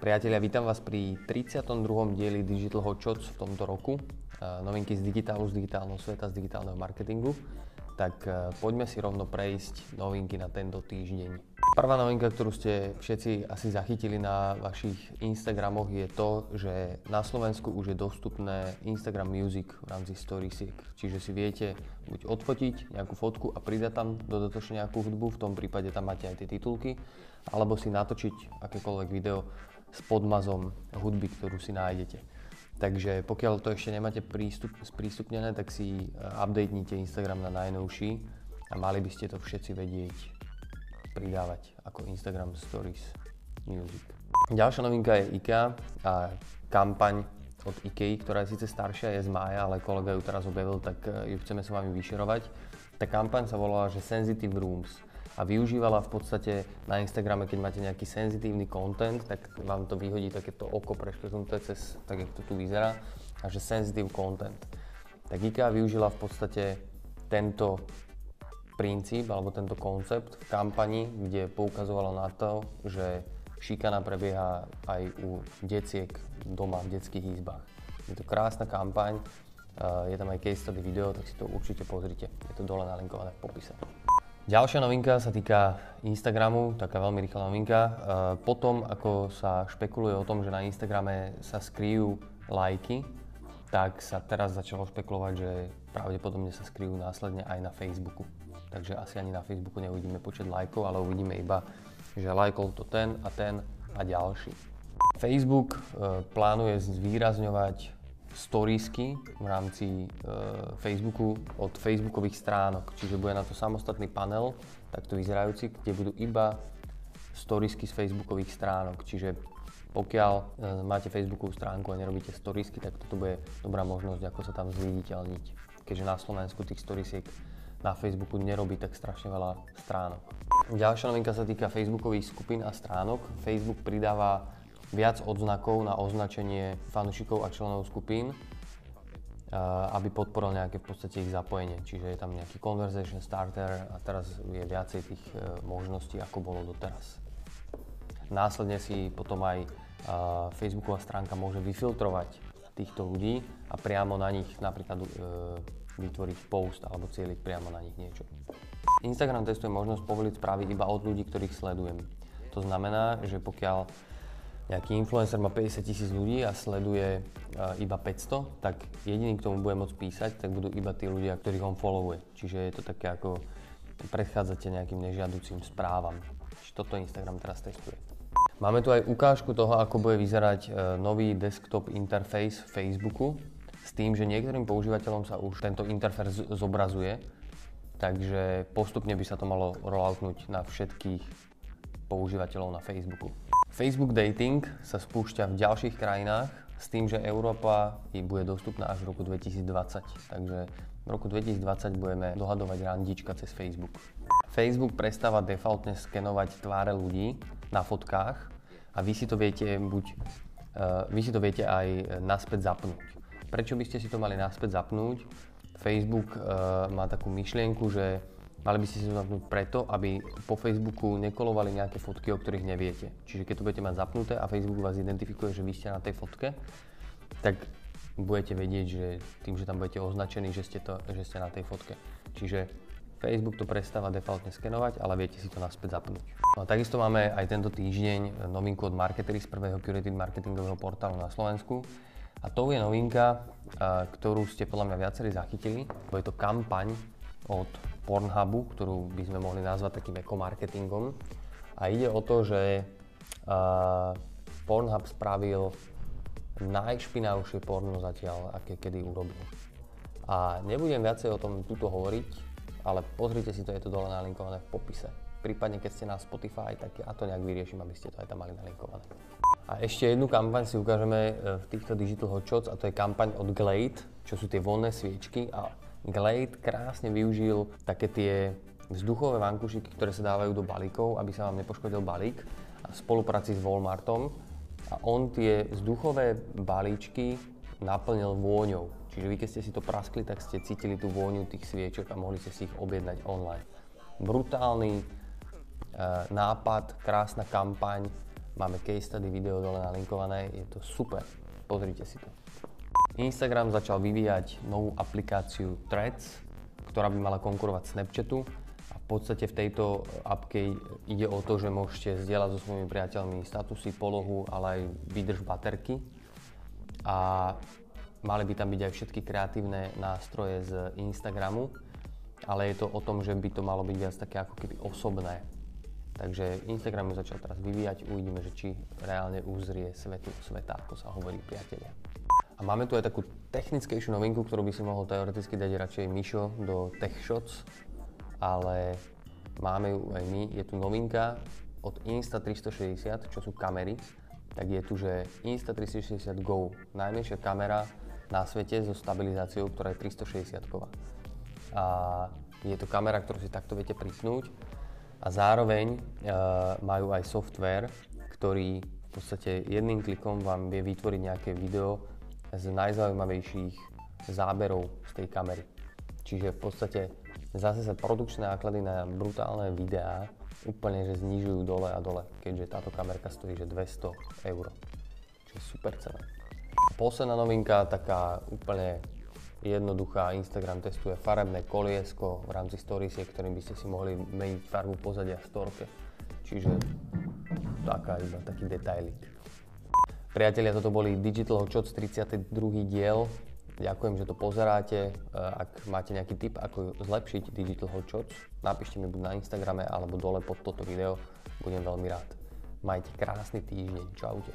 Priatelia, vítam vás pri 32. dieli Digital Hot Shots v tomto roku. Novinky z digitálu, z digitálneho sveta, z digitálneho marketingu. Tak poďme si rovno prejsť novinky na tento týždeň. Prvá novinka, ktorú ste všetci asi zachytili na vašich Instagramoch je to, že na Slovensku už je dostupné Instagram Music v rámci Storiesiek. Čiže si viete buď odfotiť nejakú fotku a pridať tam dodatočne nejakú hudbu, v tom prípade tam máte aj tie titulky, alebo si natočiť akékoľvek video s podmazom hudby, ktorú si nájdete. Takže pokiaľ to ešte nemáte prístup, sprístupnené, tak si eh, updatenite Instagram na najnovší a mali by ste to všetci vedieť pridávať ako Instagram Stories Music. Ďalšia novinka je IKEA a kampaň od IKEA, ktorá je síce staršia, je z mája, ale kolega ju teraz objavil, tak eh, ju chceme s vami vyšerovať. Tá kampaň sa volala, že Sensitive Rooms a využívala v podstate na Instagrame, keď máte nejaký senzitívny content, tak vám to vyhodí takéto oko preškrtnuté cez, tak jak to tu vyzerá, a že sensitive content. Tak IKEA využila v podstate tento princíp alebo tento koncept v kampani, kde poukazovala na to, že šikana prebieha aj u deciek doma v detských izbách. Je to krásna kampaň, je tam aj case study video, tak si to určite pozrite. Je to dole nalinkované v popise. Ďalšia novinka sa týka Instagramu, taká veľmi rýchla novinka. E, potom, ako sa špekuluje o tom, že na Instagrame sa skryjú lajky, tak sa teraz začalo špekulovať, že pravdepodobne sa skryjú následne aj na Facebooku. Takže asi ani na Facebooku neuvidíme počet lajkov, ale uvidíme iba, že lajkol to ten a ten a ďalší. Facebook e, plánuje zvýrazňovať storiesky v rámci e, Facebooku od facebookových stránok. Čiže bude na to samostatný panel, takto vyzerajúci, kde budú iba storiesky z facebookových stránok. Čiže pokiaľ e, máte facebookovú stránku a nerobíte storiesky, tak toto bude dobrá možnosť, ako sa tam zviditeľniť. Keďže na Slovensku tých storiesiek na Facebooku nerobí tak strašne veľa stránok. Ďalšia novinka sa týka facebookových skupín a stránok. Facebook pridáva viac odznakov na označenie fanúšikov a členov skupín, aby podporil nejaké v podstate ich zapojenie. Čiže je tam nejaký conversation starter a teraz je viacej tých e, možností, ako bolo doteraz. Následne si potom aj Facebooková stránka môže vyfiltrovať týchto ľudí a priamo na nich napríklad vytvoriť post alebo cieliť priamo na nich niečo. Instagram testuje možnosť povoliť správy iba od ľudí, ktorých sledujem. To znamená, že pokiaľ nejaký influencer má 50 tisíc ľudí a sleduje uh, iba 500, tak jediný, k tomu bude môcť písať, tak budú iba tí ľudia, ktorých on followuje. Čiže je to také ako predchádzate nejakým nežiaducím správam. Čiže toto Instagram teraz testuje. Máme tu aj ukážku toho, ako bude vyzerať uh, nový desktop interface Facebooku s tým, že niektorým používateľom sa už tento interfejs zobrazuje, takže postupne by sa to malo rolloutnúť na všetkých používateľov na Facebooku. Facebook Dating sa spúšťa v ďalších krajinách s tým, že Európa bude dostupná až v roku 2020. Takže v roku 2020 budeme dohadovať randička cez Facebook. Facebook prestáva defaultne skenovať tváre ľudí na fotkách a vy si to viete buď uh, vy si to viete aj naspäť zapnúť. Prečo by ste si to mali naspäť zapnúť? Facebook uh, má takú myšlienku, že Mali by ste si to zapnúť preto, aby po Facebooku nekolovali nejaké fotky, o ktorých neviete. Čiže keď to budete mať zapnuté a Facebook vás identifikuje, že vy ste na tej fotke, tak budete vedieť, že tým, že tam budete označení, že ste, to, že ste na tej fotke. Čiže Facebook to prestáva defaultne skenovať, ale viete si to naspäť zapnúť. No, takisto máme aj tento týždeň novinku od Marketery z prvého curated marketingového portálu na Slovensku. A to je novinka, ktorú ste podľa mňa viacerí zachytili. Je to kampaň od Pornhubu, ktorú by sme mohli nazvať takým ekomarketingom. A ide o to, že uh, Pornhub spravil najšpinavšie porno zatiaľ, aké kedy urobil. A nebudem viacej o tom tuto hovoriť, ale pozrite si to, je to dole nalinkované v popise. Prípadne keď ste na Spotify, tak ja to nejak vyriešim, aby ste to aj tam mali nalinkované. A ešte jednu kampaň si ukážeme v týchto Digital Hot Shots a to je kampaň od Glade, čo sú tie vonné sviečky a Glade krásne využil také tie vzduchové vankušiky, ktoré sa dávajú do balíkov, aby sa vám nepoškodil balík v spolupráci s Walmartom. A on tie vzduchové balíčky naplnil vôňou. Čiže vy keď ste si to praskli, tak ste cítili tú vôňu tých sviečok a mohli ste si ich objednať online. Brutálny e, nápad, krásna kampaň, Máme case study video dole nalinkované, je to super. Pozrite si to. Instagram začal vyvíjať novú aplikáciu Threads, ktorá by mala konkurovať Snapchatu a v podstate v tejto appke ide o to, že môžete zdieľať so svojimi priateľmi statusy, polohu, ale aj výdrž baterky a mali by tam byť aj všetky kreatívne nástroje z Instagramu, ale je to o tom, že by to malo byť viac také ako keby osobné. Takže Instagram ju začal teraz vyvíjať, uvidíme, že či reálne uzrie svetu sveta, ako sa hovorí priatelia. A máme tu aj takú technickejšiu novinku, ktorú by si mohol teoreticky dať radšej Mišo do TechShots, ale máme ju aj my. Je tu novinka od Insta360, čo sú kamery, tak je tu, že Insta360 Go, najmenšia kamera na svete so stabilizáciou, ktorá je 360 ková. A je to kamera, ktorú si takto viete pripnúť a zároveň uh, majú aj software, ktorý v podstate jedným klikom vám vie vytvoriť nejaké video z najzaujímavejších záberov z tej kamery. Čiže v podstate zase sa produkčné náklady na brutálne videá úplne že znižujú dole a dole, keďže táto kamerka stojí že 200 eur. Čiže super cena. Posledná novinka, taká úplne jednoduchá. Instagram testuje farebné koliesko v rámci storiesiek, ktorým by ste si mohli meniť farbu pozadia v storke. Čiže taká iba taký detailik. Priatelia, toto boli Digital Hotshots 32. diel. Ďakujem, že to pozeráte. Ak máte nejaký tip, ako zlepšiť Digital Hotshots, napíšte mi buď na Instagrame alebo dole pod toto video. Budem veľmi rád. Majte krásny týždeň. Čaute.